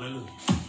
Hallelujah.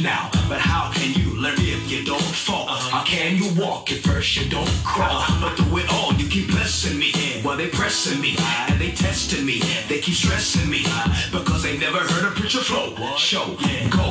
now. But how can you learn if you don't fall? Uh-huh. How can you walk if first you don't crawl? Uh-huh. But through it all, you keep blessing me. While they pressing me and they testing me, they keep stressing me because they never heard a preacher flow, show, go.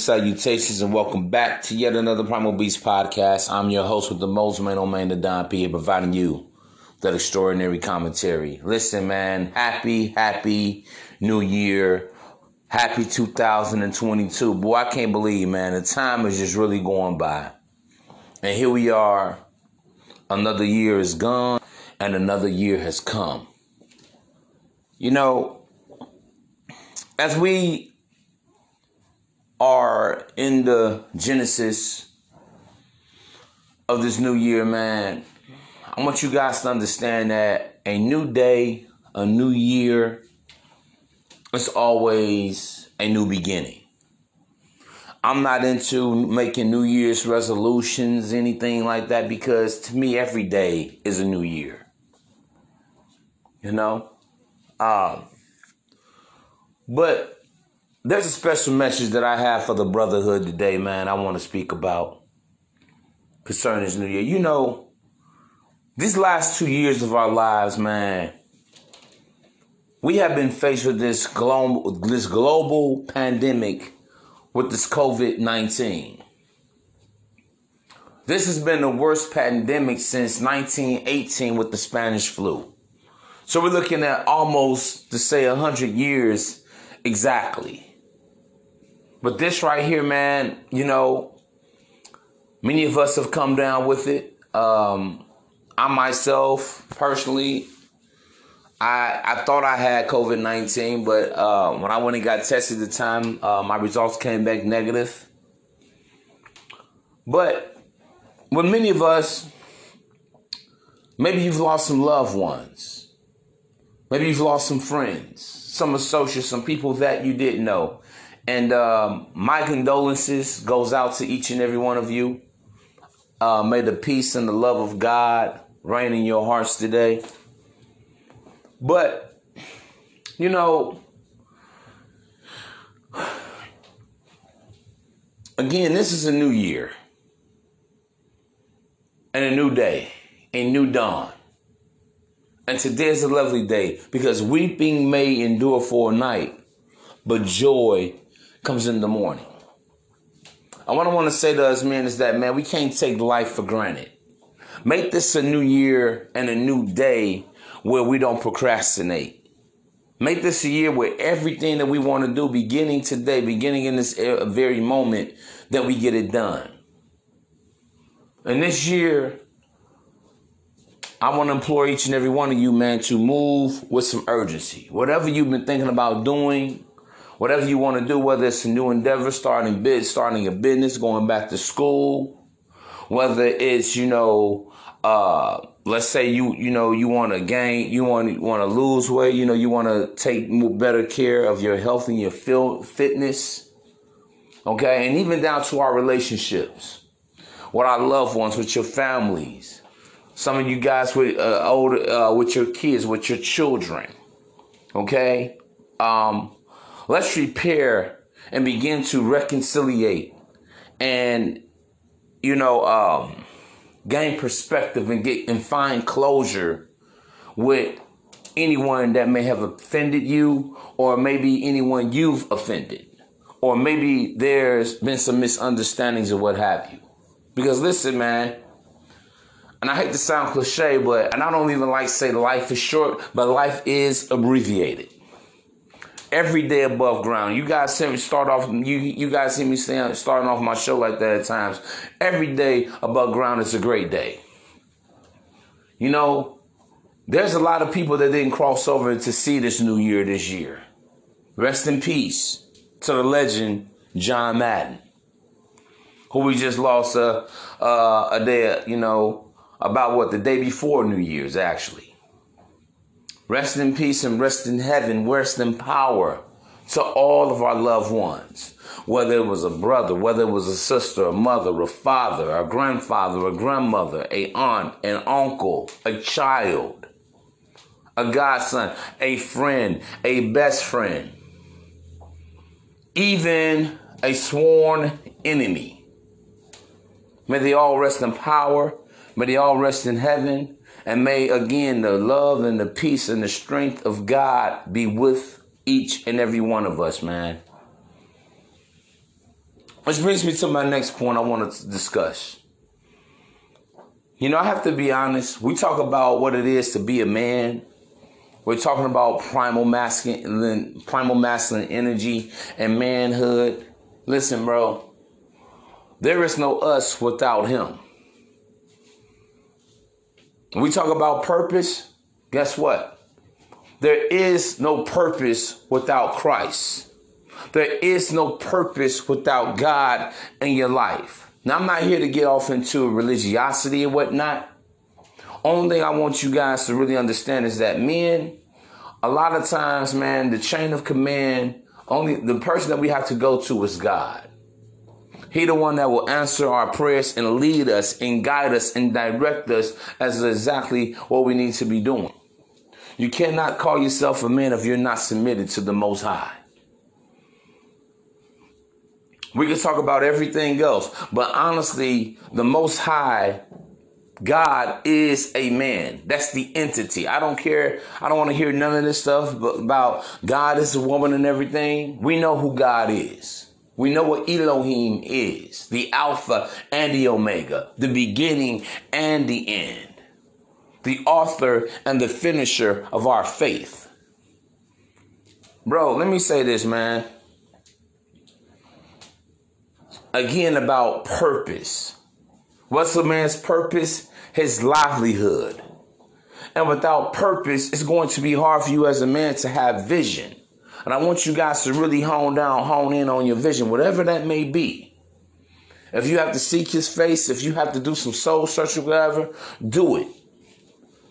Salutations, and welcome back to yet another Primal Beast podcast. I'm your host with the most Maino Mane, the Don P, providing you that extraordinary commentary. Listen, man, happy, happy new year. Happy 2022. Boy, I can't believe, man, the time is just really going by. And here we are. Another year is gone, and another year has come. You know, as we are in the genesis of this new year, man, I want you guys to understand that a new day, a new year, it's always a new beginning. I'm not into making New Year's resolutions, anything like that, because to me, every day is a new year. You know? Um, but there's a special message that I have for the brotherhood today, man. I want to speak about concerning this new year. You know, these last two years of our lives, man, we have been faced with this global this global pandemic with this COVID nineteen. This has been the worst pandemic since 1918 with the Spanish flu. So we're looking at almost to say 100 years exactly. But this right here, man, you know, many of us have come down with it. Um, I myself, personally, I I thought I had COVID nineteen, but uh, when I went and got tested the time, uh, my results came back negative. But with many of us, maybe you've lost some loved ones. Maybe you've lost some friends, some associates, some people that you didn't know. And um, my condolences goes out to each and every one of you. Uh, may the peace and the love of God reign in your hearts today. But, you know, again, this is a new year and a new day, a new dawn. And today is a lovely day because weeping may endure for a night, but joy comes in the morning. And what I want to say to us, man, is that, man, we can't take life for granted. Make this a new year and a new day where we don't procrastinate. Make this a year where everything that we want to do, beginning today, beginning in this very moment, that we get it done. And this year, I want to implore each and every one of you, man, to move with some urgency. Whatever you've been thinking about doing, whatever you want to do, whether it's a new endeavor, starting bid, starting a business, going back to school, whether it's, you know, uh, let's say you you know you want to gain you want you want to lose weight you know you want to take better care of your health and your fitness okay? And even down to our relationships. With our loved ones with your families. Some of you guys with uh, old uh, with your kids with your children okay? Um let's repair and begin to reconciliate and you know um gain perspective and get and find closure with anyone that may have offended you or maybe anyone you've offended or maybe there's been some misunderstandings or what have you. Because listen man and I hate to sound cliche, but and I don't even like say life is short, but life is abbreviated every day above ground. You guys see me start off. You you guys see me saying, starting off my show like that at times. Every day above ground is a great day. You know, there's a lot of people that didn't cross over to see this new year this year. Rest in peace to the legend John Madden, who we just lost a uh, a day. You know, about what the day before New Year's actually. Rest in peace and rest in heaven, rest in power to all of our loved ones. Whether it was a brother, whether it was a sister, a mother, a father, a grandfather, a grandmother, a aunt, an uncle, a child, a godson, a friend, a best friend, even a sworn enemy. May they all rest in power. May they all rest in heaven. And may again the love and the peace and the strength of God be with each and every one of us, man. Which brings me to my next point I want to discuss. You know, I have to be honest. We talk about what it is to be a man. We're talking about primal masculine, primal masculine energy and manhood. Listen, bro. There is no us without him. When we talk about purpose, guess what? There is no purpose without Christ. There is no purpose without God in your life. Now, I'm not here to get off into religiosity and whatnot. Only thing I want you guys to really understand is that men, a lot of times, man, the chain of command, only the person that we have to go to is God. He the one that will answer our prayers and lead us and guide us and direct us as exactly what we need to be doing. You cannot call yourself a man if you're not submitted to the Most High. We can talk about everything else, but honestly, the Most High God is a man. That's the entity. I don't care. I don't want to hear none of this stuff about God is a woman and everything. We know who God is. We know what Elohim is the Alpha and the Omega, the beginning and the end, the author and the finisher of our faith. Bro, let me say this, man. Again, about purpose. What's a man's purpose? His livelihood. And without purpose, it's going to be hard for you as a man to have vision. And I want you guys to really hone down, hone in on your vision, whatever that may be. If you have to seek his face, if you have to do some soul searching, whatever, do it.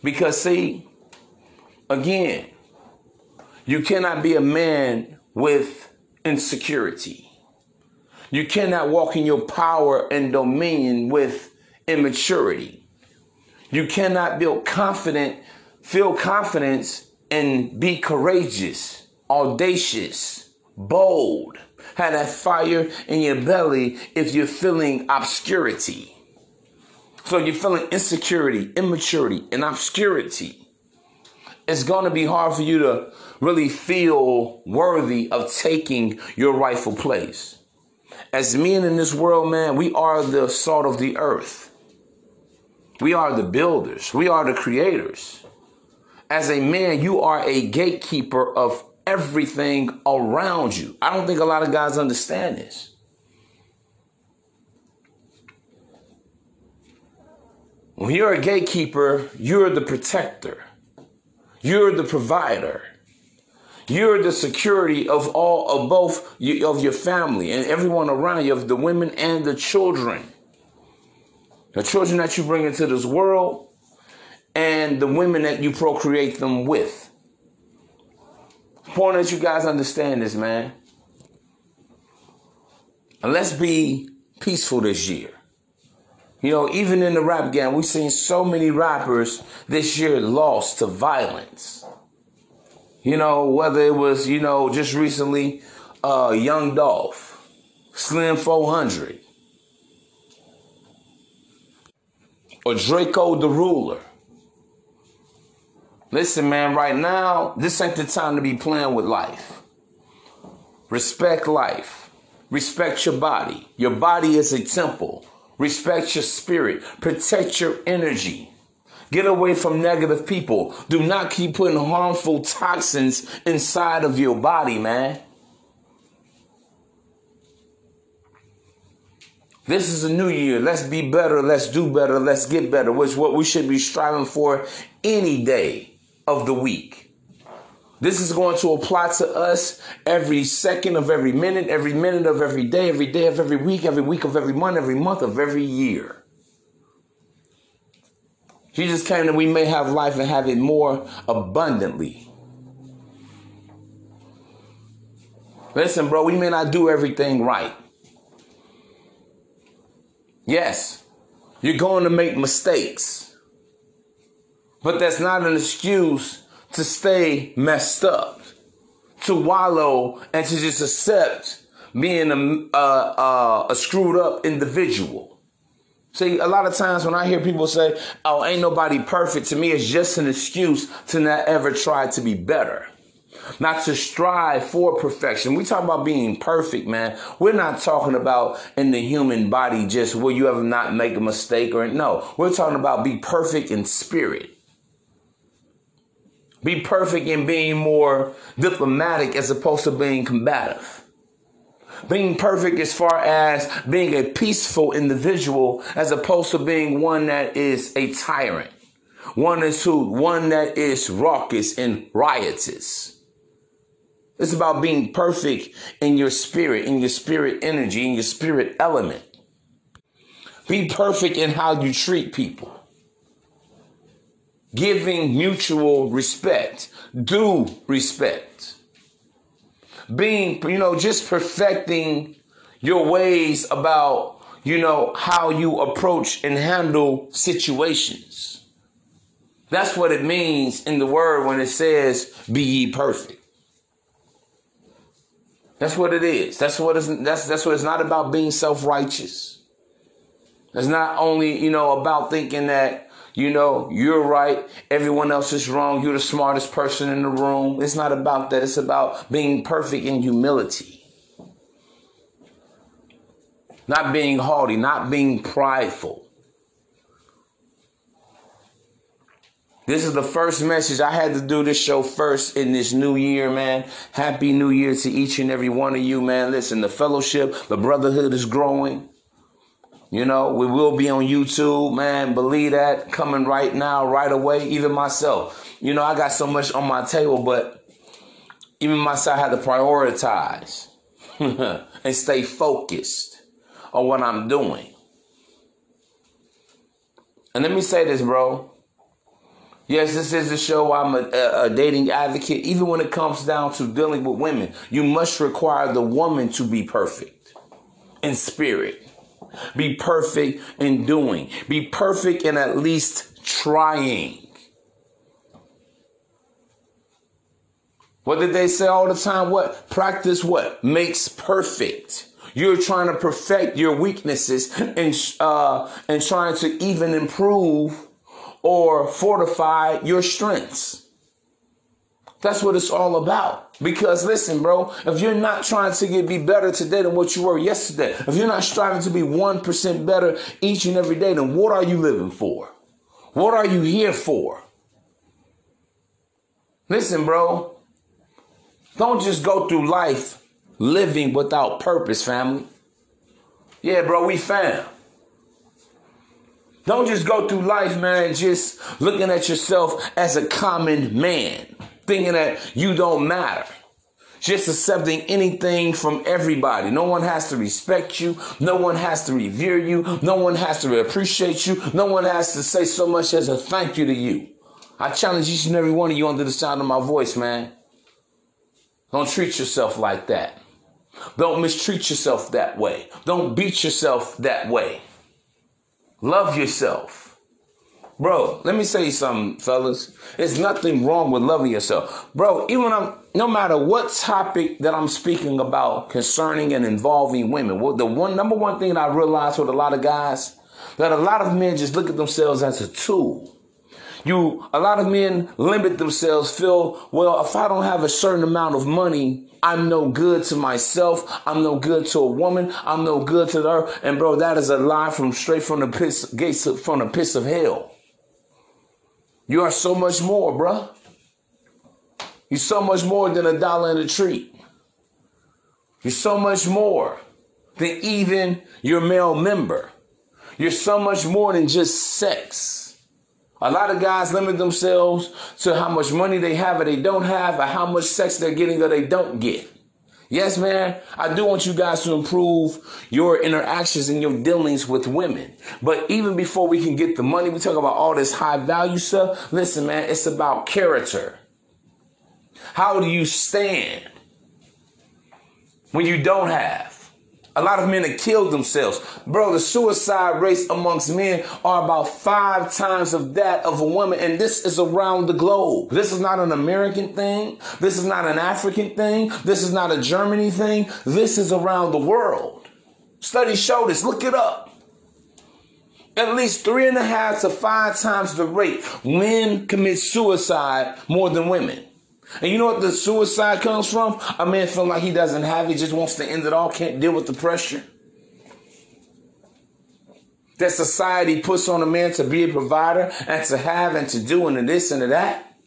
Because see, again, You cannot be a man with insecurity. You cannot walk in your power and dominion with immaturity. You cannot build confident, feel confidence and be courageous, audacious, bold, have that fire in your belly if you're feeling obscurity. So you're feeling insecurity, immaturity, and obscurity. It's going to be hard for you to really feel worthy of taking your rightful place. As men in this world, man, we are the salt of the earth. We are the builders. We are the creators. As a man, you are a gatekeeper of everything around you. I don't think a lot of guys understand this. When you're a gatekeeper, you're the protector. You're the provider. You're the security of all of both of your family and everyone around you, of the women and the children. The children that you bring into this world and the women that you procreate them with. Important that you guys understand this, man. And let's be peaceful this year. You know, even in the rap game, we've seen so many rappers this year lost to violence. You know, whether it was, you know, just recently, uh, Young Dolph, Slim 400, or Drakeo the Ruler. Listen, man, right now, this ain't the time to be playing with life. Respect life. Respect your body. Your body is a temple. Respect your spirit. Protect your energy. Get away from negative people. Do not keep putting harmful toxins inside of your body, man. This is a new year. Let's be better. Let's do better. Let's get better, which is what we should be striving for any day of the week. This is going to apply to us every second of every minute, every minute of every day, every day of every week, every week of every month, every month of every year. Jesus came that we may have life and have it more abundantly. Listen, bro, we may not do everything right. Yes, you're going to make mistakes. But that's not an excuse to stay messed up, to wallow, and to just accept being a, a, a screwed up individual. See, a lot of times when I hear people say, oh, ain't nobody perfect, to me, it's just an excuse to not ever try to be better. Not to strive for perfection. We talk about being perfect, man. We're not talking about in the human body just will you ever not make a mistake or no. We're talking about be perfect in spirit. Be perfect in being more diplomatic as opposed to being combative. Being perfect as far as being a peaceful individual as opposed to being one that is a tyrant. One is who, one that is raucous and riotous. It's about being perfect in your spirit, in your spirit energy, in your spirit element. Be perfect in how you treat people giving mutual respect, due respect, being, you know, just perfecting your ways about, you know, how you approach and handle situations. That's what it means in the word when it says, be ye perfect. That's what it is. That's what it's, that's, that's what it's not about being self-righteous. It's not only, you know, about thinking that, you know, you're right. Everyone else is wrong. You're the smartest person in the room. It's not about that. It's about being perfect in humility. Not being haughty, not being prideful. This is the first message. I had to do this show first in this new year, man. Happy New Year to each and every one of you, man. Listen, the fellowship, the brotherhood is growing. You know, we will be on YouTube, man. Believe that coming right now, right away. Even myself, you know, I got so much on my table, but even myself, I had to prioritize and stay focused on what I'm doing. And let me say this, bro. Yes, this is a show. I'm a, a, a, dating advocate. Even when it comes down to dealing with women, you must require the woman to be perfect in spirit, be perfect in doing, be perfect in at least trying. What did they say all the time? What? Practice what? Makes perfect. You're trying to perfect your weaknesses and, uh, and trying to even improve or fortify your strengths. That's what it's all about. Because listen, bro, if you're not trying to get be better today than what you were yesterday, if you're not striving to be 1% better each and every day, then what are you living for? What are you here for? Listen, bro, don't just go through life living without purpose, family. Yeah, bro, we fam. Don't just go through life, man, just looking at yourself as a common man, thinking that you don't matter. Just accepting anything from everybody. No one has to respect you. No one has to revere you. No one has to appreciate you. No one has to say so much as a thank you to you. I challenge each and every one of you under the sound of my voice, man. Don't treat yourself like that. Don't mistreat yourself that way. Don't beat yourself that way. Love yourself. Bro, let me say something, fellas. There's nothing wrong with loving yourself. Bro, even I'm, no matter what topic that I'm speaking about concerning and involving women, well, the one number one thing that I realize with a lot of guys, that a lot of men just look at themselves as a tool. You, a lot of men limit themselves, feel, well, if I don't have a certain amount of money, I'm no good to myself. I'm no good to a woman. I'm no good to her. And bro, that is a lie from straight from the piss, gates from the piss of hell. You are so much more, bro. You're so much more than a dollar and a treat. You're so much more than even your male member. You're so much more than just sex. A lot of guys limit themselves to how much money they have or they don't have, or how much sex they're getting or they don't get. Yes, man, I do want you guys to improve your interactions and your dealings with women. But even before we can get the money, we talk about all this high value stuff. Listen, man, it's about character. How do you stand when you don't have? A lot of men have killed themselves. Bro, the suicide rates amongst men are about five times of that of a woman. And this is around the globe. This is not an American thing. This is not an African thing. This is not a Germany thing. This is around the world. Studies show this. Look it up. At least three and a half to five times the rate men commit suicide more than women. And you know what the suicide comes from? A man feeling like he doesn't have it, just wants to end it all, can't deal with the pressure. That society puts on a man to be a provider and to have and to do and to this and to that.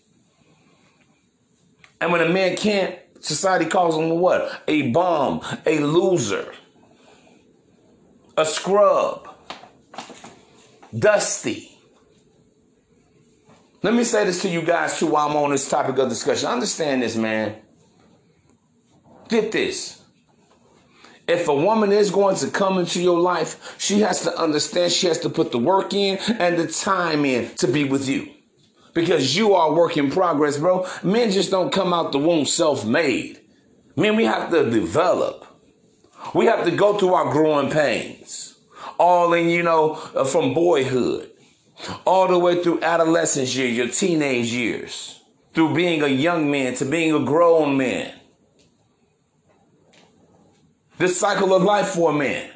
And when a man can't, society calls him what? A bum, a loser, a scrub, dusty. Let me say this to you guys too while I'm on this topic of discussion. Understand this, man. Get this. If a woman is going to come into your life, she has to understand she has to put the work in and the time in to be with you. Because you are work in progress, bro. Men just don't come out the womb self-made. Men, we have to develop. We have to go through our growing pains. All in, you know, uh, from boyhood all the way through adolescence years, your teenage years, through being a young man to being a grown man. This cycle of life for a man.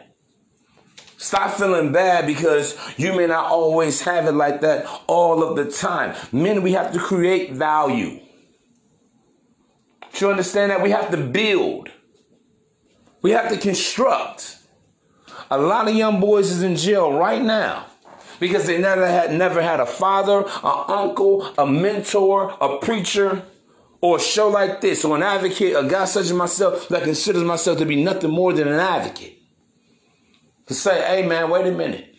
Stop feeling bad because you may not always have it like that all of the time. Men, we have to create value. You understand that? We have to build. We have to construct. A lot of young boys is in jail right now because they never had never had a father, an uncle, a mentor, a preacher, or a show like this, or an advocate, a guy such as myself that considers myself to be nothing more than an advocate. To say, hey man, wait a minute.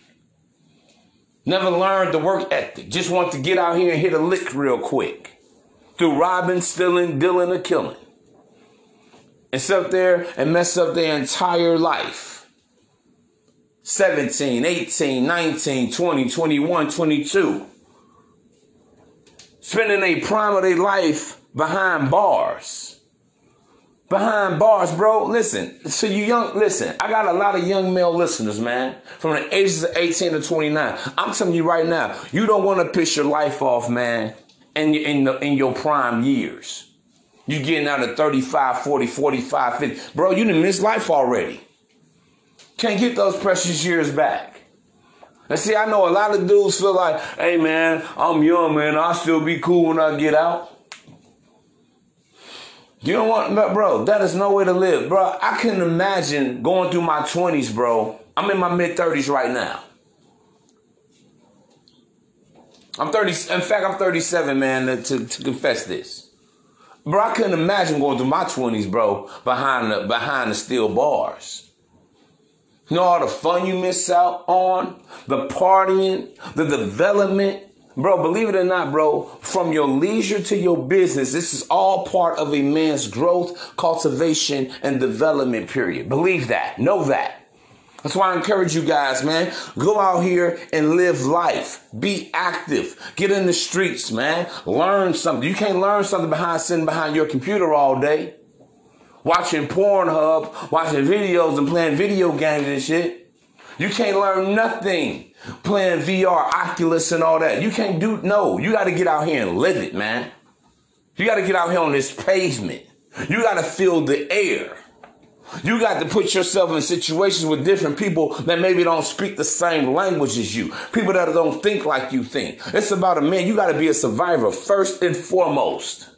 Never learned the work ethic. Just want to get out here and hit a lick real quick. Through robbing, stealing, dealing, or killing. And sit up there and mess up their entire life 17, 18, 19, 20, 21, 22. spending a prime of their life behind bars. Behind bars, bro. Listen, so you young, listen, I got a lot of young male listeners, man, from the ages of 18 to 29. I'm telling you right now, you don't want to piss your life off, man, in, in, the, in your prime years. You're getting out of 35, 40, 45, 50. Bro, you done missed life already. Can't get those precious years back. And see, I know a lot of dudes feel like, hey man, I'm young, man. I'll still be cool when I get out. You don't want, bro, that is no way to live, bro. I couldn't imagine going through my 20s, bro. I'm in my mid 30s right now. I'm 30, in fact, I'm 37, man, to, to, to confess this. Bro, I couldn't imagine going through my 20s, bro, behind the, behind the steel bars. You know all the fun you miss out on, the partying, the development. Bro, believe it or not, bro, from your leisure to your business, this is all part of a man's growth, cultivation, and development period. Believe that. Know that. That's why I encourage you guys, man. Go out here and live life. Be active. Get in the streets, man. Learn something. You can't learn something behind sitting behind your computer all day watching Pornhub, watching videos and playing video games and shit. You can't learn nothing playing VR, Oculus and all that. You can't do, no, you got to get out here and live it, man. You got to get out here on this pavement. You got to feel the air. You got to put yourself in situations with different people that maybe don't speak the same language as you. People that don't think like you think. It's about a man. You got to be a survivor first and foremost.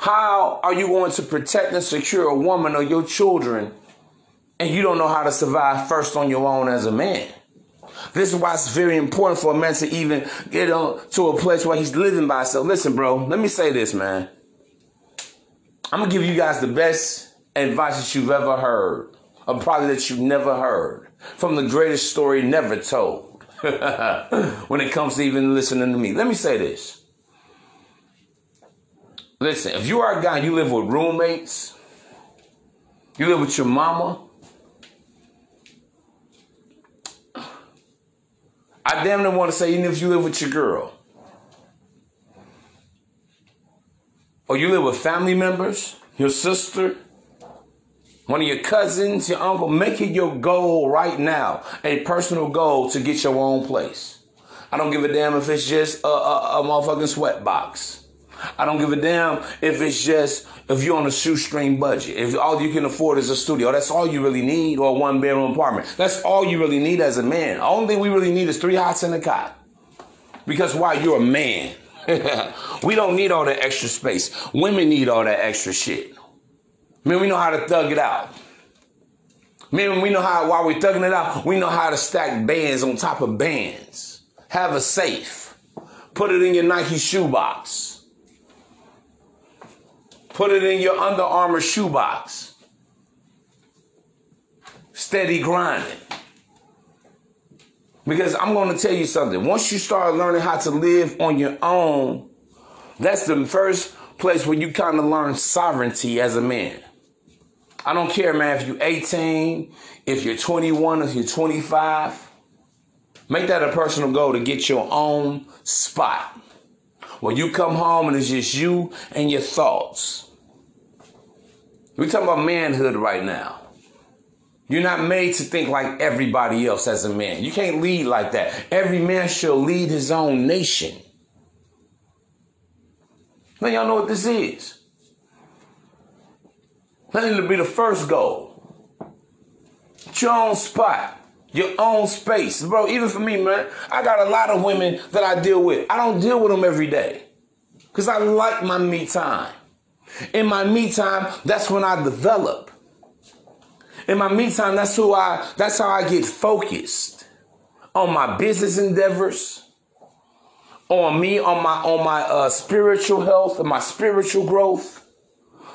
How are you going to protect and secure a woman or your children and you don't know how to survive first on your own as a man? This is why it's very important for a man to even get on to a place where he's living by himself. Listen, bro, let me say this, man. I'm gonna give you guys the best advice that you've ever heard, or probably that you've never heard, from the greatest story never told. when it comes to even listening to me, let me say this. Listen, if you are a guy, you live with roommates, you live with your mama. I damn near want to say, even if you live with your girl, or you live with family members, your sister, one of your cousins, your uncle, make it your goal right now, a personal goal to get your own place. I don't give a damn if it's just a, a, a motherfucking sweat box. I don't give a damn if it's just if you're on a shoestring budget. If all you can afford is a studio, that's all you really need, or a one bedroom apartment. That's all you really need as a man. Only thing we really need is three hots and a cot. Because why? You're a man. we don't need all that extra space. Women need all that extra shit. Man, we know how to thug it out. Man, we know how while we're thugging it out, we know how to stack bands on top of bands. Have a safe. Put it in your Nike shoebox. Put it in your Under Armour shoebox. Steady grinding. Because I'm going to tell you something. Once you start learning how to live on your own, that's the first place where you kind of learn sovereignty as a man. I don't care, man, if you're 18, if you're 21, if you're 25. Make that a personal goal to get your own spot. When you come home and it's just you and your thoughts. We're talking about manhood right now. You're not made to think like everybody else as a man. You can't lead like that. Every man shall lead his own nation. Now y'all know what this is. Need to be the first goal. your own spot, your own space. Bro, even for me, man, I got a lot of women that I deal with. I don't deal with them every day. Because I like my me time. In my me time, that's when I develop. In my me time, that's who I that's how I get focused on my business endeavors, on me, on my on my uh, spiritual health and my spiritual growth.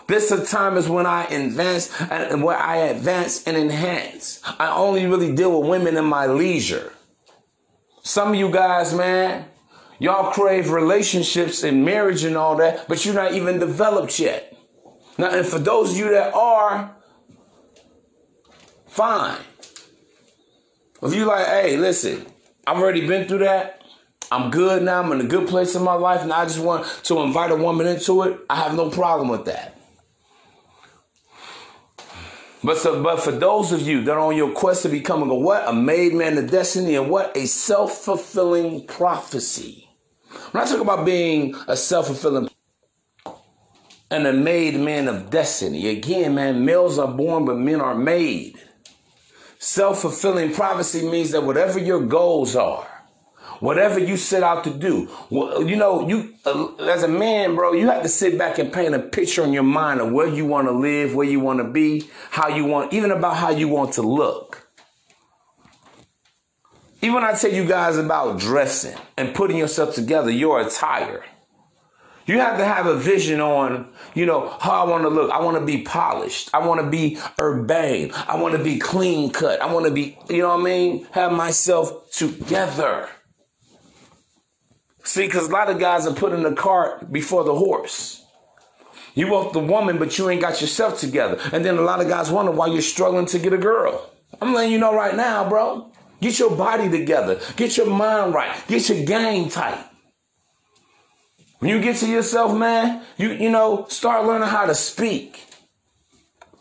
This is time is when I advance and where I advance and enhance. I only really deal with women in my leisure. Some of you guys, man, Y'all crave relationships and marriage and all that, but you're not even developed yet. Now, and for those of you that are, fine. If you like, hey, listen, I've already been through that. I'm good now. I'm in a good place in my life. And I just want to invite a woman into it. I have no problem with that. But so, but for those of you that are on your quest to becoming a what? A made man of destiny and what? A self-fulfilling prophecy. When I talk about being a self-fulfilling and a made man of destiny, again, man, males are born, but men are made. Self-fulfilling prophecy means that whatever your goals are, whatever you set out to do. You know, you uh, as a man, bro, you have to sit back and paint a picture in your mind of where you want to live, where you want to be, how you want, even about how you want to look. Even when I tell you guys about dressing and putting yourself together, your attire. You have to have a vision on, you know, how I want to look. I want to be polished. I want to be urbane. I want to be clean cut. I want to be, you know what I mean? Have myself together. See, because a lot of guys are putting the cart before the horse. You want the woman, but you ain't got yourself together. And then a lot of guys wonder why you're struggling to get a girl. I'm letting you know right now, bro. Get your body together. Get your mind right. Get your game tight. When you get to yourself, man, you, you know, start learning how to speak,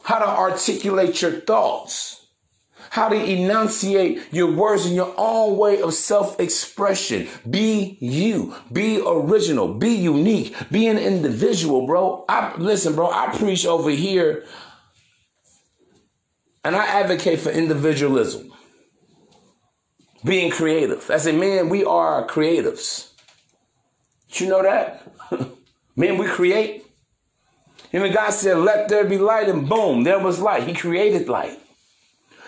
how to articulate your thoughts how to enunciate your words in your own way of self-expression. Be you. Be original. Be unique. Be an individual, bro. I listen, bro. I preach over here and I advocate for individualism. Being creative. As a man, we are creatives. Did you know that? man, we create. Even God said, let there be light, and boom, there was light. He created light.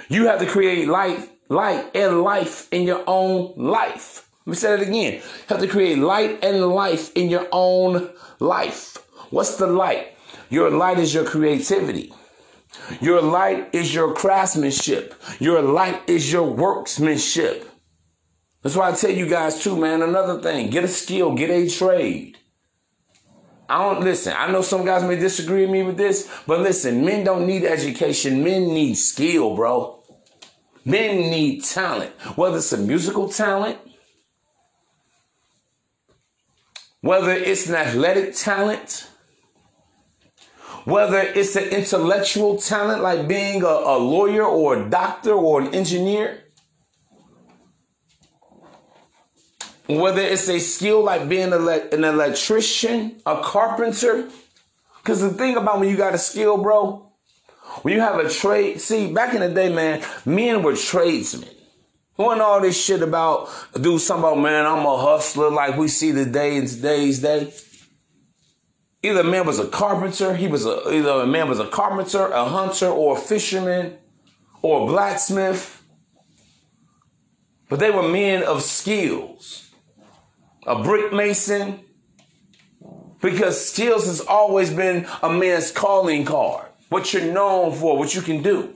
You have to create light, light and life in your own life. Let me say that again. You have to create light and life in your own life. What's the light? Your light is your creativity. Your light is your craftsmanship. Your light is your worksmanship. That's why I tell you guys too, man. Another thing, get a skill, get a trade. I don't listen. I know some guys may disagree with me with this, but listen, men don't need education. Men need skill, bro. Men need talent, whether it's a musical talent, whether it's an athletic talent, whether it's an intellectual talent like being a, a lawyer or a doctor or an engineer, whether it's a skill like being an electrician, a carpenter. Because the thing about when you got a skill, bro, when you have a trade, see, back in the day, man, men were tradesmen. When all this shit about do something about man, I'm a hustler like we see today in today's day. Either a man was a carpenter, he was a either a man was a carpenter, a hunter, or a fisherman, or a blacksmith. But they were men of skills. A brick mason. Because skills has always been a man's calling card what you're known for, what you can do.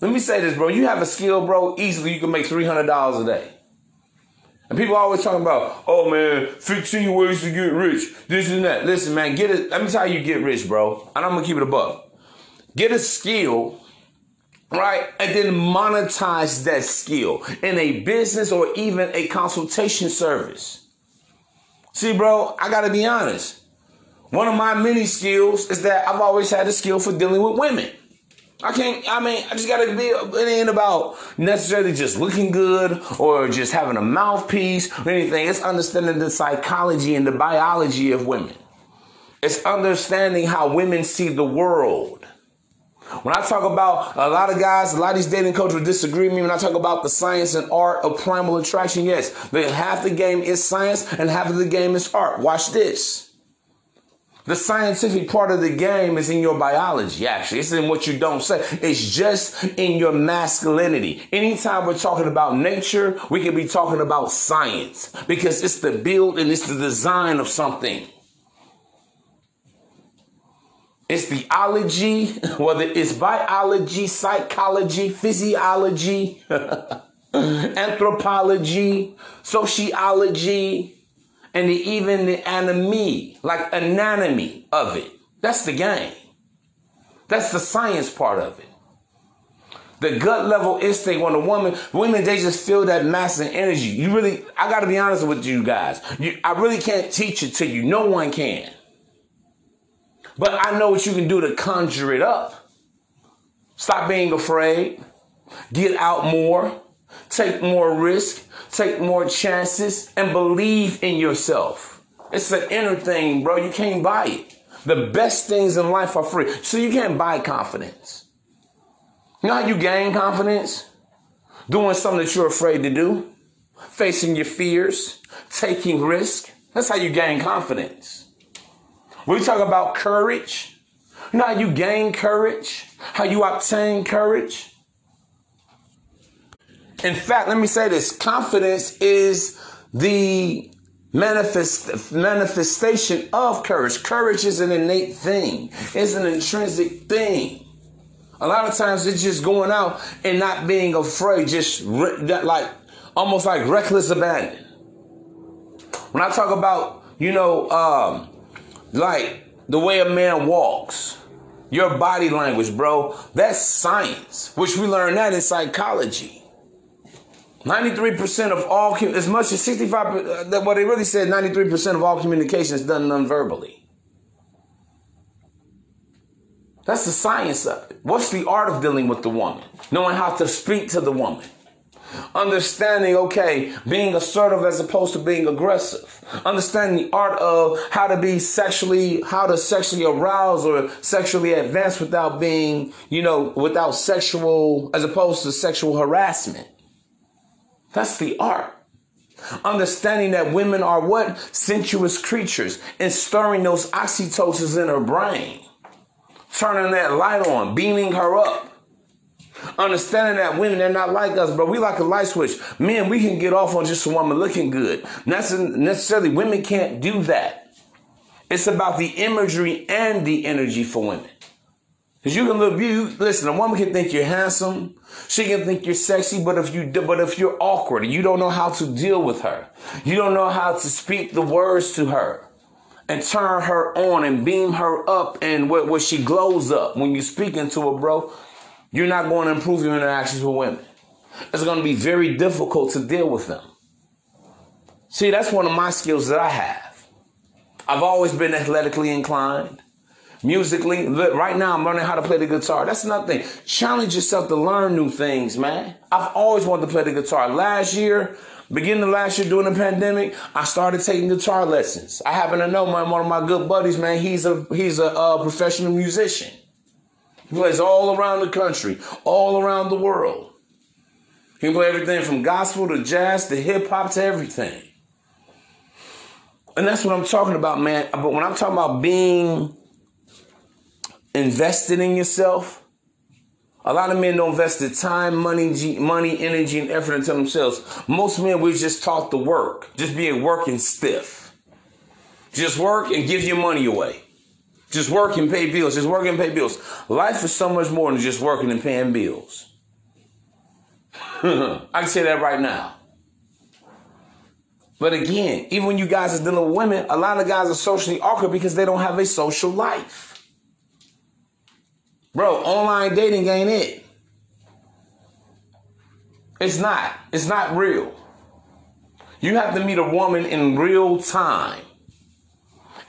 Let me say this, bro. You have a skill, bro. Easily, you can make three hundred dollars a day. And people always talking about, oh man, 15 ways to get rich, this and that. Listen, man, get it. Let me tell you, get rich, bro. And I'm gonna keep it above. Get a skill, right? And then monetize that skill in a business or even a consultation service. See, bro, I gotta be honest. One of my many skills is that I've always had a skill for dealing with women. I can't, I mean, I just gotta be, it ain't about necessarily just looking good or just having a mouthpiece or anything. It's understanding the psychology and the biology of women. It's understanding how women see the world. When I talk about a lot of guys, a lot of these dating coaches disagree with me when I talk about the science and art of primal attraction. Yes, half the game is science and half of the game is art. Watch this. The scientific part of the game is in your biology, actually. It's in what you don't say. It's just in your masculinity. Anytime we're talking about nature, we can be talking about science because it's the build and it's the design of something. It's theology, whether it's biology, psychology, physiology, anthropology, sociology, and the, even the anatomy, like anatomy of it. That's the game. That's the science part of it. The gut level instinct on a woman, women, they just feel that masculine energy. You really, I gotta be honest with you guys. You, I really can't teach it to you. No one can. But I know what you can do to conjure it up. Stop being afraid. Get out more. Take more risk. Take more chances and believe in yourself. It's an inner thing, bro. You can't buy it. The best things in life are free. So you can't buy confidence. You know how you gain confidence? Doing something that you're afraid to do, facing your fears, taking risk. That's how you gain confidence. We talk about courage. You know how you gain courage? How you obtain courage? In fact, let me say this confidence is the manifest, manifestation of courage. Courage is an innate thing, it's an intrinsic thing. A lot of times it's just going out and not being afraid, just re- like almost like reckless abandon. When I talk about, you know, um, like the way a man walks, your body language, bro, that's science, which we learn that in psychology. 93% of all, as much as 65, uh, what they really said, 93% of all communication is done non-verbally. That's the science of it. What's the art of dealing with the woman? Knowing how to speak to the woman. Understanding, okay, being assertive as opposed to being aggressive. Understanding the art of how to be sexually, how to sexually arouse or sexually advance without being, you know, without sexual, as opposed to sexual harassment. That's the art. Understanding that women are what? Sensuous creatures and stirring those oxytocins in her brain. Turning that light on, beaming her up. Understanding that women, they're not like us, but we like a light switch. Men, we can get off on just a woman looking good. Necessarily, women can't do that. It's about the imagery and the energy for women. Because you can look, you listen. A woman can think you're handsome. She can think you're sexy, but if you but if you're awkward, and you don't know how to deal with her. You don't know how to speak the words to her and turn her on and beam her up, and where, where she glows up when you're speaking to her, bro. You're not going to improve your interactions with women. It's going to be very difficult to deal with them. See, that's one of my skills that I have. I've always been athletically inclined musically. Right now, I'm learning how to play the guitar. That's another thing. Challenge yourself to learn new things, man. I've always wanted to play the guitar. Last year, beginning of last year during the pandemic, I started taking guitar lessons. I happen to know my, one of my good buddies, man. He's a he's a uh, professional musician. He plays all around the country, all around the world. He can play everything from gospel to jazz to hip hop to everything. And that's what I'm talking about, man. But when I'm talking about being invested in yourself. A lot of men don't invest the time, money, money, energy, and effort into themselves. Most men, we just taught to work, just being working stiff. Just work and give your money away. Just work and pay bills. Just work and pay bills. Life is so much more than just working and paying bills. I can say that right now. But again, even when you guys are dealing with women, a lot of guys are socially awkward because they don't have a social life. Bro, online dating ain't it. It's not. It's not real. You have to meet a woman in real time,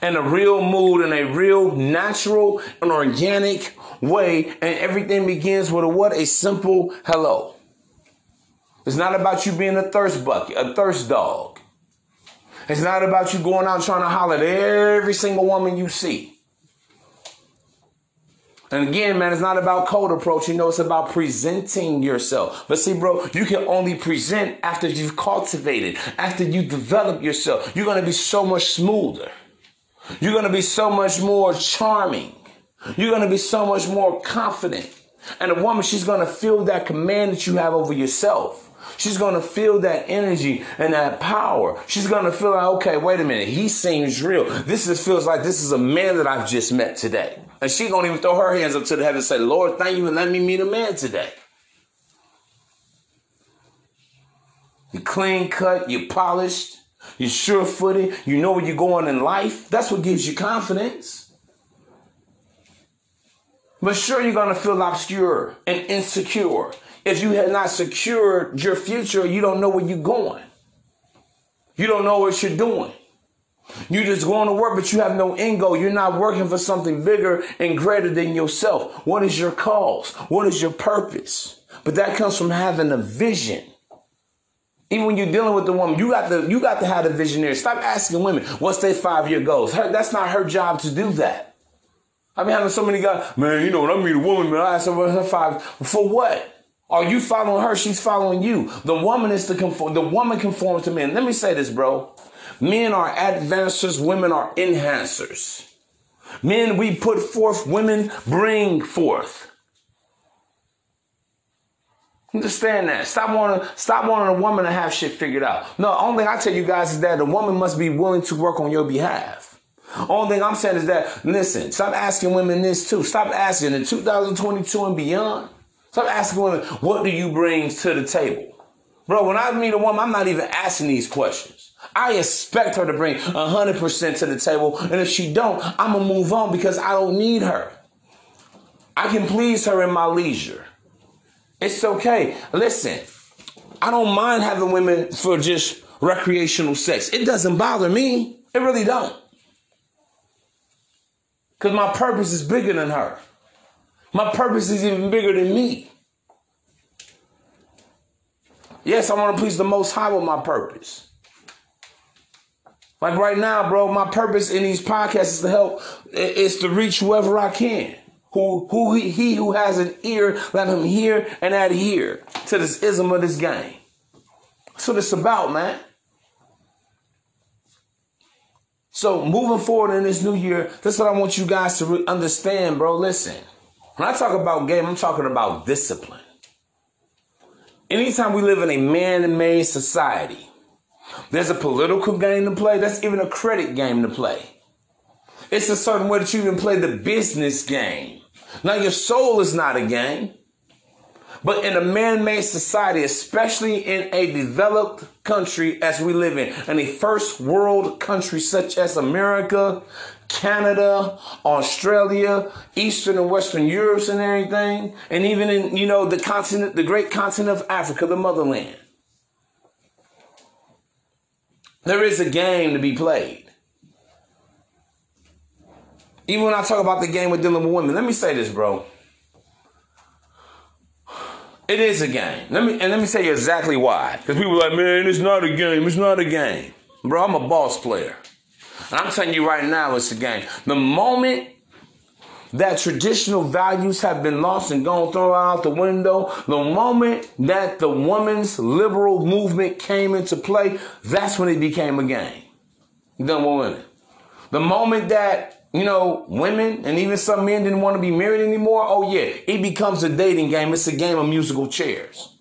in a real mood, in a real natural and organic way, and everything begins with a what? A simple hello. It's not about you being a thirst bucket, a thirst dog. It's not about you going out trying to holler at every single woman you see. And again, man, it's not about cold approach. You know, it's about presenting yourself. But see, bro, you can only present after you've cultivated, after you develop yourself. You're going to be so much smoother. You're going to be so much more charming. You're going to be so much more confident. And a woman, she's going to feel that command that you have over yourself. She's going to feel that energy and that power. She's going to feel like, okay, wait a minute. He seems real. This is, feels like this is a man that I've just met today. And she gonna even throw her hands up to the heaven and say, Lord, thank you and let me meet a man today. You're clean cut, you're polished, you're sure footed, you know where you're going in life. That's what gives you confidence. But sure, you're going to feel obscure and insecure. If you have not secured your future, you don't know where you're going. You don't know what you're doing. You're just going to work, but you have no end goal. You're not working for something bigger and greater than yourself. What is your cause? What is your purpose? But that comes from having a vision. Even when you're dealing with the woman, you got to you got to have a visionary. Stop asking women what's their five year goals. Her, that's not her job to do that. I mean, having so many guys, man. You know, when I meet a woman, man, I ask her what her five for what. Are you following her? She's following you. The woman is the conform. The woman conforms to men. Let me say this, bro. Men are advancers. Women are enhancers. Men we put forth. Women bring forth. Understand that. Stop wanting, stop wanting a woman to have shit figured out. No, only thing I tell you guys is that the woman must be willing to work on your behalf. Only thing I'm saying is that, listen, stop asking women this too. Stop asking in 2022 and beyond. Stop asking women, what do you bring to the table? Bro, when I meet a woman, I'm not even asking these questions. I expect her to bring 100% to the table. And if she don't, I'm going to move on because I don't need her. I can please her in my leisure. It's okay. Listen, I don't mind having women for just recreational sex. It doesn't bother me. It really don't. Because my purpose is bigger than her. My purpose is even bigger than me. Yes, I want to please the Most High with my purpose. Like right now, bro, my purpose in these podcasts is to help, is to reach whoever I can. Who, who he, he who has an ear, let him hear and adhere to this ism of this game. That's what it's about, man. So moving forward in this new year, that's what I want you guys to re- understand, bro. Listen, when I talk about game, I'm talking about discipline. Anytime we live in a man-made society, there's a political game to play. That's even a credit game to play. It's a certain way that you even play the business game. Now your soul is not a game. But in a man-made society, especially in a developed country as we live in, in a first world country such as America, Canada, Australia, Eastern and Western Europe and everything, and even in, you know, the continent, the great continent of Africa, the motherland. There is a game to be played. Even when I talk about the game with dealing with women, let me say this, bro. It is a game. Let me and let me tell you exactly why. Because people are like, man, it's not a game. It's not a game. Bro, I'm a boss player. And I'm telling you right now, it's a game. The moment that traditional values have been lost and gone thrown out the window, the moment that the woman's liberal movement came into play, that's when it became a game. Done with women. The moment that you know, women and even some men didn't want to be married anymore. Oh yeah, it becomes a dating game. It's a game of musical chairs.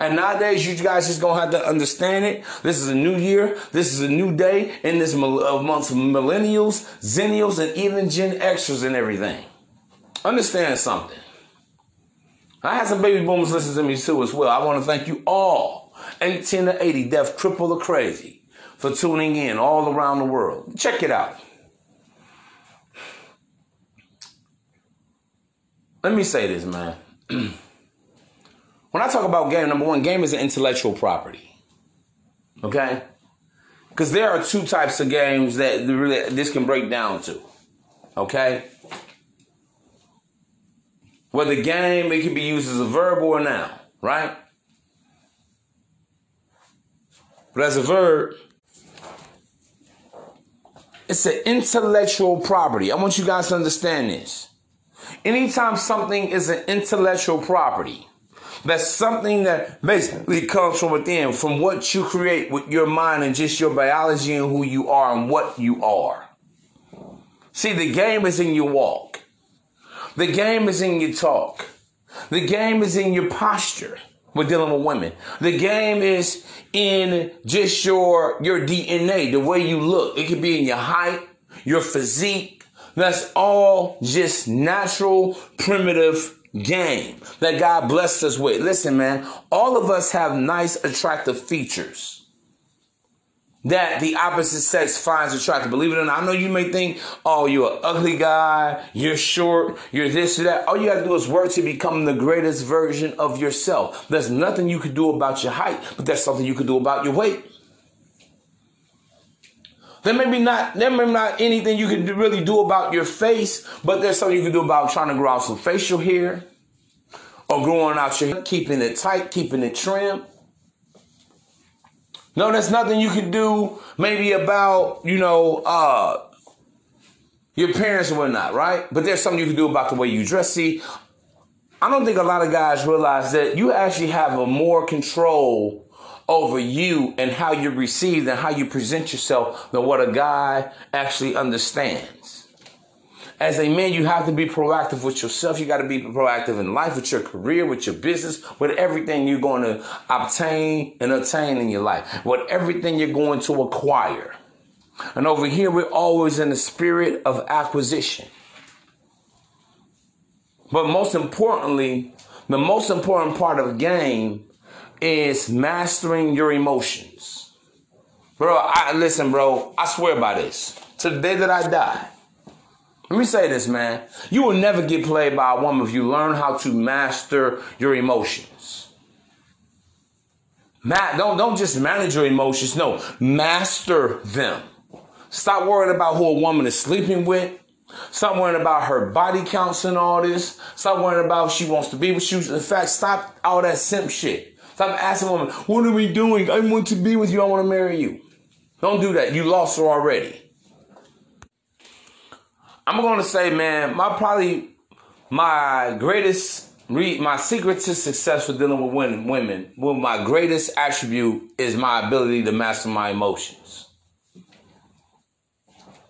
And nowadays, you guys just gonna have to understand it. This is a new year. This is a new day in this amongst uh, millennials, zennials, and even Gen Xers and everything. Understand something. I had some baby boomers listen to me too as well. I want to thank you all, 18 to 80, deaf, triple or crazy, for tuning in all around the world. Check it out. let me say this, man. when I talk about game, number one, game is an intellectual property. Okay? Because there are two types of games that really this can break down to. Okay? Where the game, it can be used as a verb or a noun, right? But as a verb, it's an intellectual property. I want you guys to understand this. Anytime something is an intellectual property, that's something that basically comes from within, from what you create with your mind and just your biology and who you are and what you are. See, the game is in your walk. The game is in your talk. The game is in your posture with dealing with women. The game is in just your, your DNA, the way you look. It could be in your height, your physique, that's all just natural, primitive game that God blessed us with. Listen, man, all of us have nice, attractive features. that the opposite sex finds attractive. Believe it or not, I know you may think, oh, you're an ugly guy, you're short, you're this or that. All you gotta do is work to become the greatest version of yourself. There's nothing you can do about your height, but there's something you can do about your weight. There may be not there may not anything you can really do about your face, but there's something you can do about trying to grow out some facial hair or growing out your hair, keeping it tight, keeping it trim. No, there's nothing you can do maybe about, you know, uh, your parents and whatnot, right? But there's something you can do about the way you dress. See, I don't think a lot of guys realize that you actually have a more control over you and how you're received and how you present yourself than what a guy actually understands as a man, you have to be proactive with yourself. You got to be proactive in life, with your career, with your business, with everything you're going to obtain and attain in your life, with everything you're going to acquire. And over here, we're always in the spirit of acquisition. But most importantly, the most important part of game is mastering your emotions. Bro, I listen, bro, I swear by this. To the day that I die, let me say this, man. You will never get played by a woman if you learn how to master your emotions. Ma- don't, don't just manage your emotions. No, master them. Stop worrying about who a woman is sleeping with. Stop worrying about her body counts and all this. Stop worrying about she wants to be with you. In fact, stop all that simp shit. Stop asking a woman, what are we doing? I want to be with you. I want to marry you. Don't do that. You lost her already. I'm going to say, man, my probably my greatest re- my secret to success for dealing with women, women, well, my greatest attribute is my ability to master my emotions.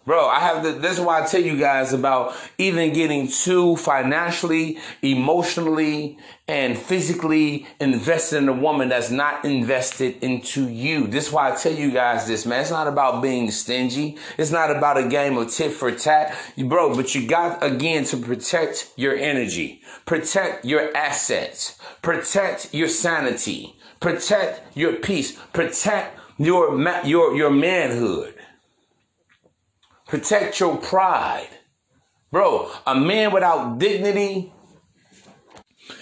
Bro, I have the, this is why I tell you guys about even getting too financially, emotionally, and physically invested in a woman that's not invested into you. This is why I tell you guys this, man. It's not about being stingy. It's not about a game of tit for tat. Bro, but you got again to protect your energy, protect your assets, protect your sanity, protect your peace, protect your, your, your manhood. Protect your pride. Bro, a man without dignity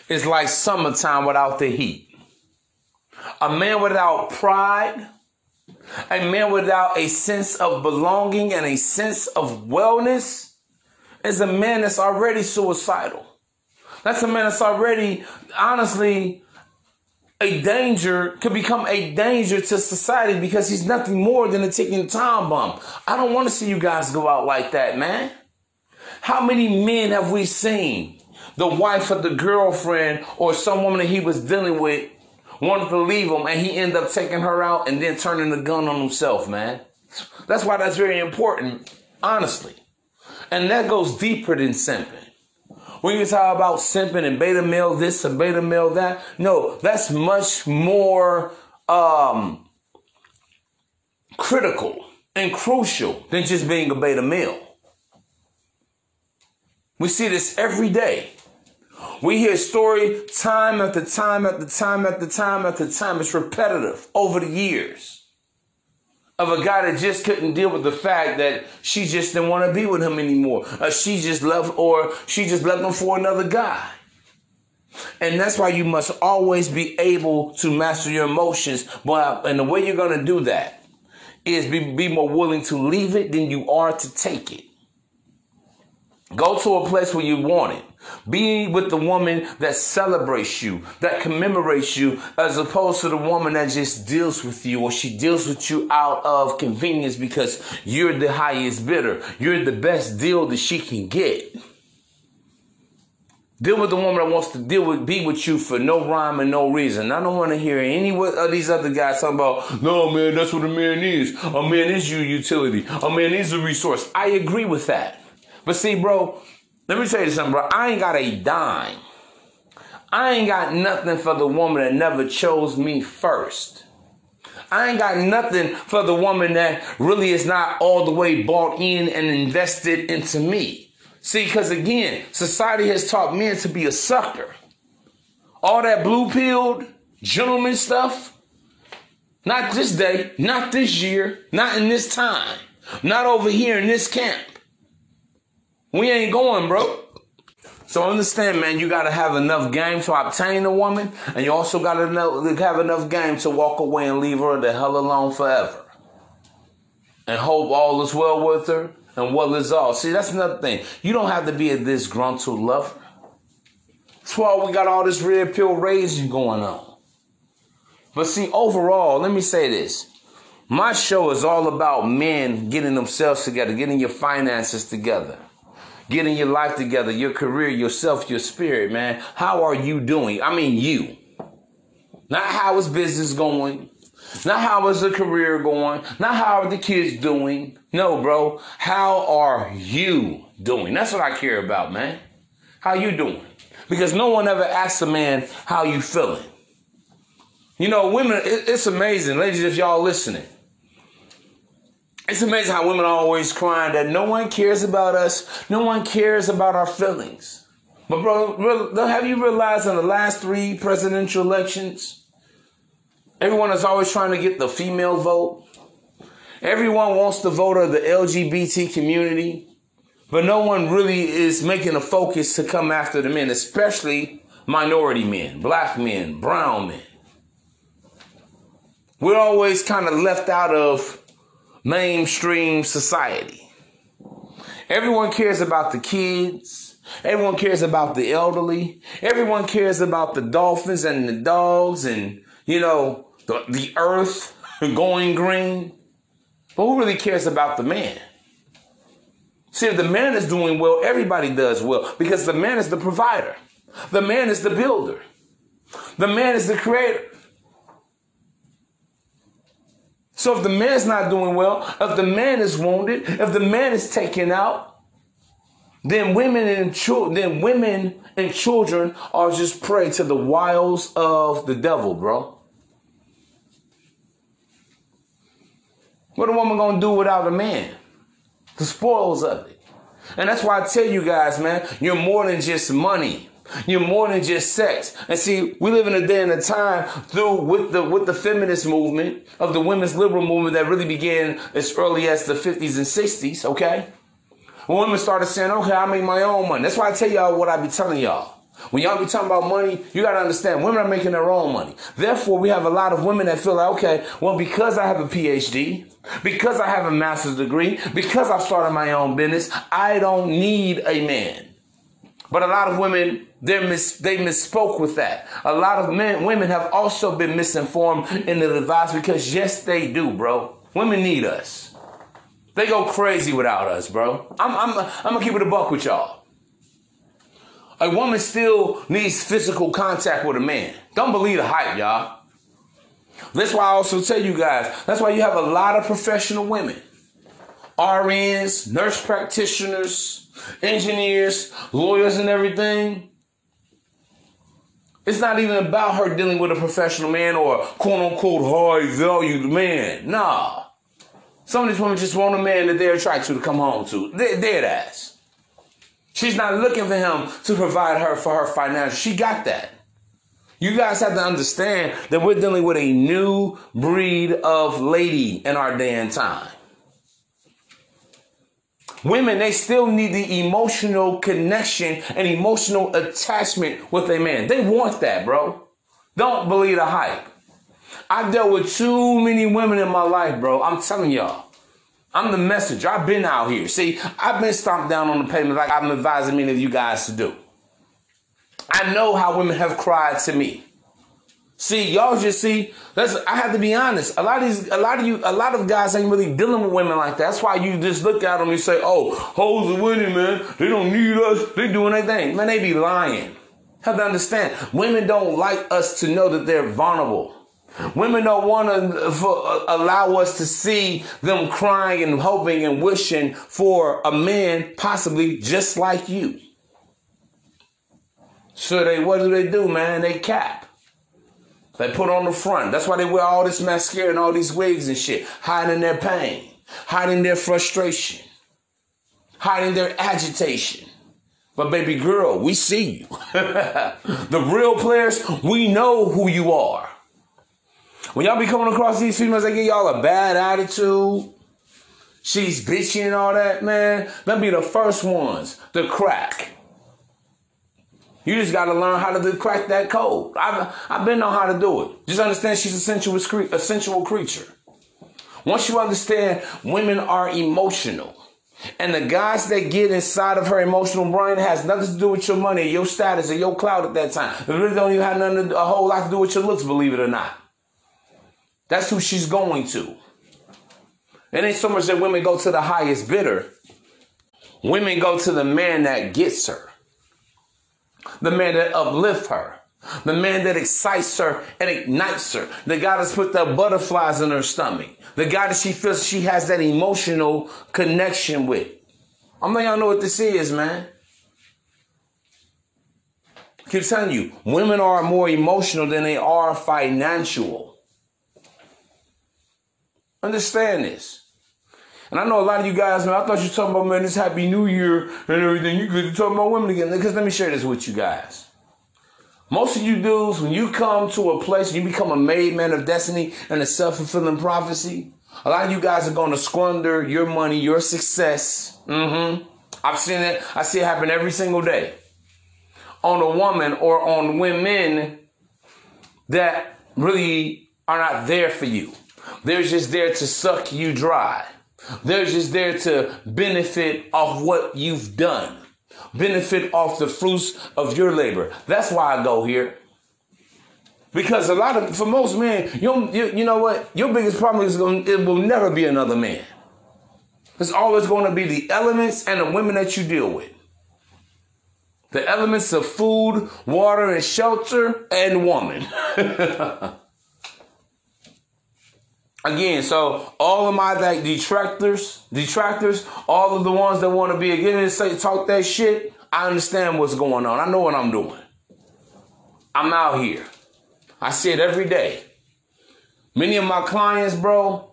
is like summertime without the heat. A man without pride, a man without a sense of belonging and a sense of wellness is a man that's already suicidal. That's a man that's already, honestly, a danger could become a danger to society because he's nothing more than a ticking time bomb. I don't want to see you guys go out like that, man. How many men have we seen? The wife of the girlfriend or some woman that he was dealing with wanted to leave him and he ended up taking her out and then turning the gun on himself, man. That's why that's very important, honestly. And that goes deeper than simping. When you talk about simping and beta male this and beta male that, no, that's much more um, critical and crucial than just being a beta male. We see this every day. We hear story time after time after time after time after time. It's repetitive over the years of a guy that just couldn't deal with the fact that she just didn't want to be with him anymore. Or she just left, or she just left him for another guy. And that's why you must always be able to master your emotions. But and the way you're gonna do that is be, be more willing to leave it than you are to take it. Go to a place where you want it. Be with the woman that celebrates you, that commemorates you, as opposed to the woman that just deals with you or she deals with you out of convenience because you're the highest bidder. You're the best deal that she can get. Deal with the woman that wants to deal with, be with you for no rhyme and no reason. I don't want to hear any of these other guys talking about, no, man, that's what a man is. A man is your utility. A man is a resource. I agree with that. But see, bro, let me tell you something, bro. I ain't got a dime. I ain't got nothing for the woman that never chose me first. I ain't got nothing for the woman that really is not all the way bought in and invested into me. See, because again, society has taught men to be a sucker. All that blue pilled gentleman stuff, Not this day, not this year, not in this time, not over here in this camp. We ain't going, bro. So understand, man, you gotta have enough game to obtain a woman, and you also gotta have enough game to walk away and leave her the hell alone forever. And hope all is well with her and well is all. See, that's another thing. You don't have to be a disgruntled lover. That's why we got all this red pill raging going on. But see, overall, let me say this. My show is all about men getting themselves together, getting your finances together, getting your life together, your career, yourself, your spirit, man. How are you doing? I mean, you. Not how is business going, not how is the career going, not how are the kids doing. No, bro. How are you doing? That's what I care about, man. How you doing? Because no one ever asks a man how you feeling. You know, women, it's amazing, ladies, if y'all listening. It's amazing how women are always crying that no one cares about us, no one cares about our feelings. But bro, have you realized in the last three presidential elections, everyone is always trying to get the female vote. Everyone wants the vote of the LGBT community, but no one really is making a focus to come after the men, especially minority men, black men, brown men. We're always kind of left out of mainstream society. Everyone cares about the kids. Everyone cares about the elderly. Everyone cares about the dolphins and the dogs and, you know, the, the earth going green. But who really cares about the man? See, if the man is doing well, everybody does well because the man is the provider. The man is the builder. The man is the creator. So if the man's not doing well, if the man is wounded, if the man is taken out, then women and children, then women and children are just prey to the wiles of the devil, bro. What a woman gonna do without a man? The spoils of it. And that's why I tell you guys, man, you're more than just money. You're more than just sex. And see, we live in a day and a time through with the with the feminist movement of the women's liberal movement that really began as early as the 50s and 60s, okay? When women started saying, okay, I make my own money. That's why I tell y'all what I be telling y'all. When y'all be talking about money, you gotta understand women are making their own money. Therefore, we have a lot of women that feel like, okay, well, because I have a PhD, because I have a master's degree, because I've started my own business, I don't need a man. But a lot of women, they mis- they misspoke with that. A lot of men, women have also been misinformed in the advice because yes, they do, bro. Women need us. They go crazy without us, bro. I'm, I'm, I'm gonna keep it a buck with y'all. A woman still needs physical contact with a man. Don't believe the hype, y'all. That's why I also tell you guys, that's why you have a lot of professional women. RNs, nurse practitioners, engineers, lawyers, and everything. It's not even about her dealing with a professional man or quote unquote high valued man. Nah. Some of these women just want a man that they're attracted to to come home to. They're dead ass. She's not looking for him to provide her for her financial. She got that. You guys have to understand that we're dealing with a new breed of lady in our day and time. Women, they still need the emotional connection and emotional attachment with a man. They want that, bro. Don't believe the hype. I've dealt with too many women in my life, bro. I'm telling y'all. I'm the messenger. I've been out here. See, I've been stomped down on the pavement like I'm advising many of you guys to do. I know how women have cried to me. See, y'all just see. That's I have to be honest. A lot of these, a lot of you, a lot of guys ain't really dealing with women like that. That's why you just look at them and say, "Oh, hoes are winning, man. They don't need us. They doing their thing." Man, they be lying. Have to understand. Women don't like us to know that they're vulnerable. Women don't want to allow us to see them crying and hoping and wishing for a man possibly just like you. So they, what do they do, man? They cap. They put on the front. That's why they wear all this mascara and all these wigs and shit, hiding their pain, hiding their frustration, hiding their agitation. But baby girl, we see you. the real players, we know who you are. When y'all be coming across these females that give y'all a bad attitude, she's bitchy and all that, man, them be the first ones to crack. You just got to learn how to crack that code. I've, I've been on how to do it. Just understand she's a sensual, a sensual creature. Once you understand women are emotional, and the guys that get inside of her emotional brain has nothing to do with your money, your status, or your clout at that time. It really don't even have nothing to, a whole lot to do with your looks, believe it or not. That's who she's going to. It ain't so much that women go to the highest bidder. Women go to the man that gets her. The man that uplifts her. The man that excites her and ignites her. The guy that's put the butterflies in her stomach. The guy that she feels she has that emotional connection with. I'm letting y'all know what this is, man. Keep telling you, women are more emotional than they are financial. Understand this. And I know a lot of you guys, man, I thought you were talking about, man, this Happy New Year and everything. You could talk about women again. Because let me share this with you guys. Most of you dudes, when you come to a place, you become a made man of destiny and a self-fulfilling prophecy, a lot of you guys are going to squander your money, your success. Mm-hmm. I've seen it. I see it happen every single day on a woman or on women that really are not there for you. They're just there to suck you dry. They're just there to benefit off what you've done, benefit off the fruits of your labor. That's why I go here. Because a lot of, for most men, you, you, you know what? Your biggest problem is going, it will never be another man. It's always going to be the elements and the women that you deal with. The elements of food, water, and shelter, and woman. Again, so all of my like detractors, detractors, all of the ones that want to be against and say talk that shit, I understand what's going on. I know what I'm doing. I'm out here. I see it every day. Many of my clients, bro,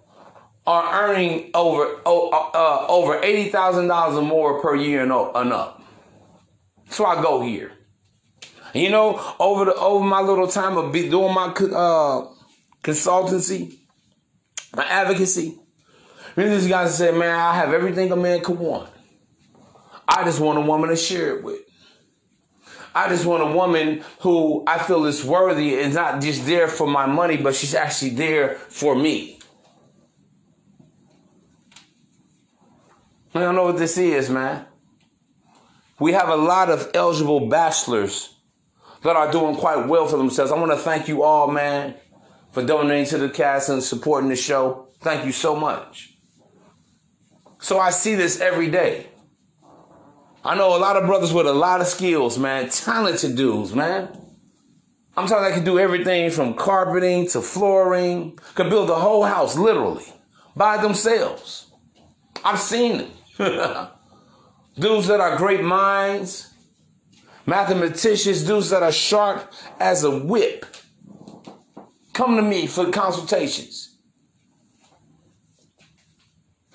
are earning over uh, uh, over eighty thousand dollars or more per year and, up. So I go here. You know, over the over my little time of doing my uh, consultancy, my advocacy. Many of these guys say, man, I have everything a man could want. I just want a woman to share it with. I just want a woman who I feel is worthy and not just there for my money, but she's actually there for me. I don't know what this is, man. We have a lot of eligible bachelors that are doing quite well for themselves. I want to thank you all, man for donating to the cast and supporting the show. Thank you so much. So I see this every day. I know a lot of brothers with a lot of skills, man. Talented dudes, man. I'm talking I can do everything from carpeting to flooring. Could build a whole house, literally, by themselves. I've seen them. dudes that are great minds, mathematicians, dudes that are sharp as a whip. Come to me for consultations.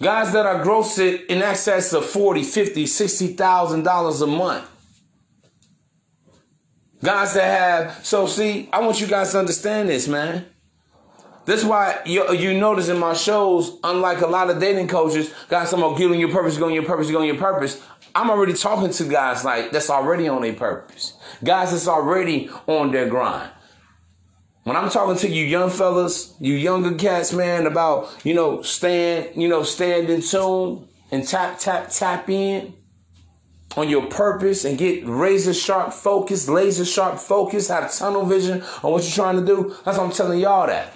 Guys that are grossing in excess of 40, 50, 60,000 dollars a month. Guys that have so see, I want you guys to understand this, man. That's why you, you notice in my shows, unlike a lot of dating coaches, guys, I'm get on your purpose, go on your purpose, go on your purpose. I'm already talking to guys like that's already on their purpose. Guys that's already on their grind. When I'm talking to you young fellas, you younger cats, man, about, you know, stand, you know, stand in tune and tap, tap, tap in on your purpose and get razor sharp focus, laser sharp focus, have tunnel vision on what you're trying to do. That's what I'm telling y'all that.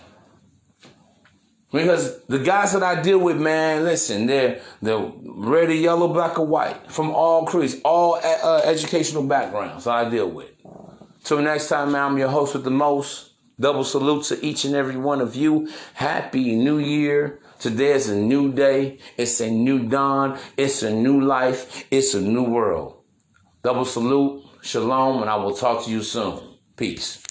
Because the guys that I deal with, man, listen, they're they're red, or yellow, black, or white from all creeds, all uh, educational backgrounds I deal with. Till next time, man, I'm your host with the most. Double salute to each and every one of you. Happy New Year. Today is a new day. It's a new dawn. It's a new life. It's a new world. Double salute. Shalom. And I will talk to you soon. Peace.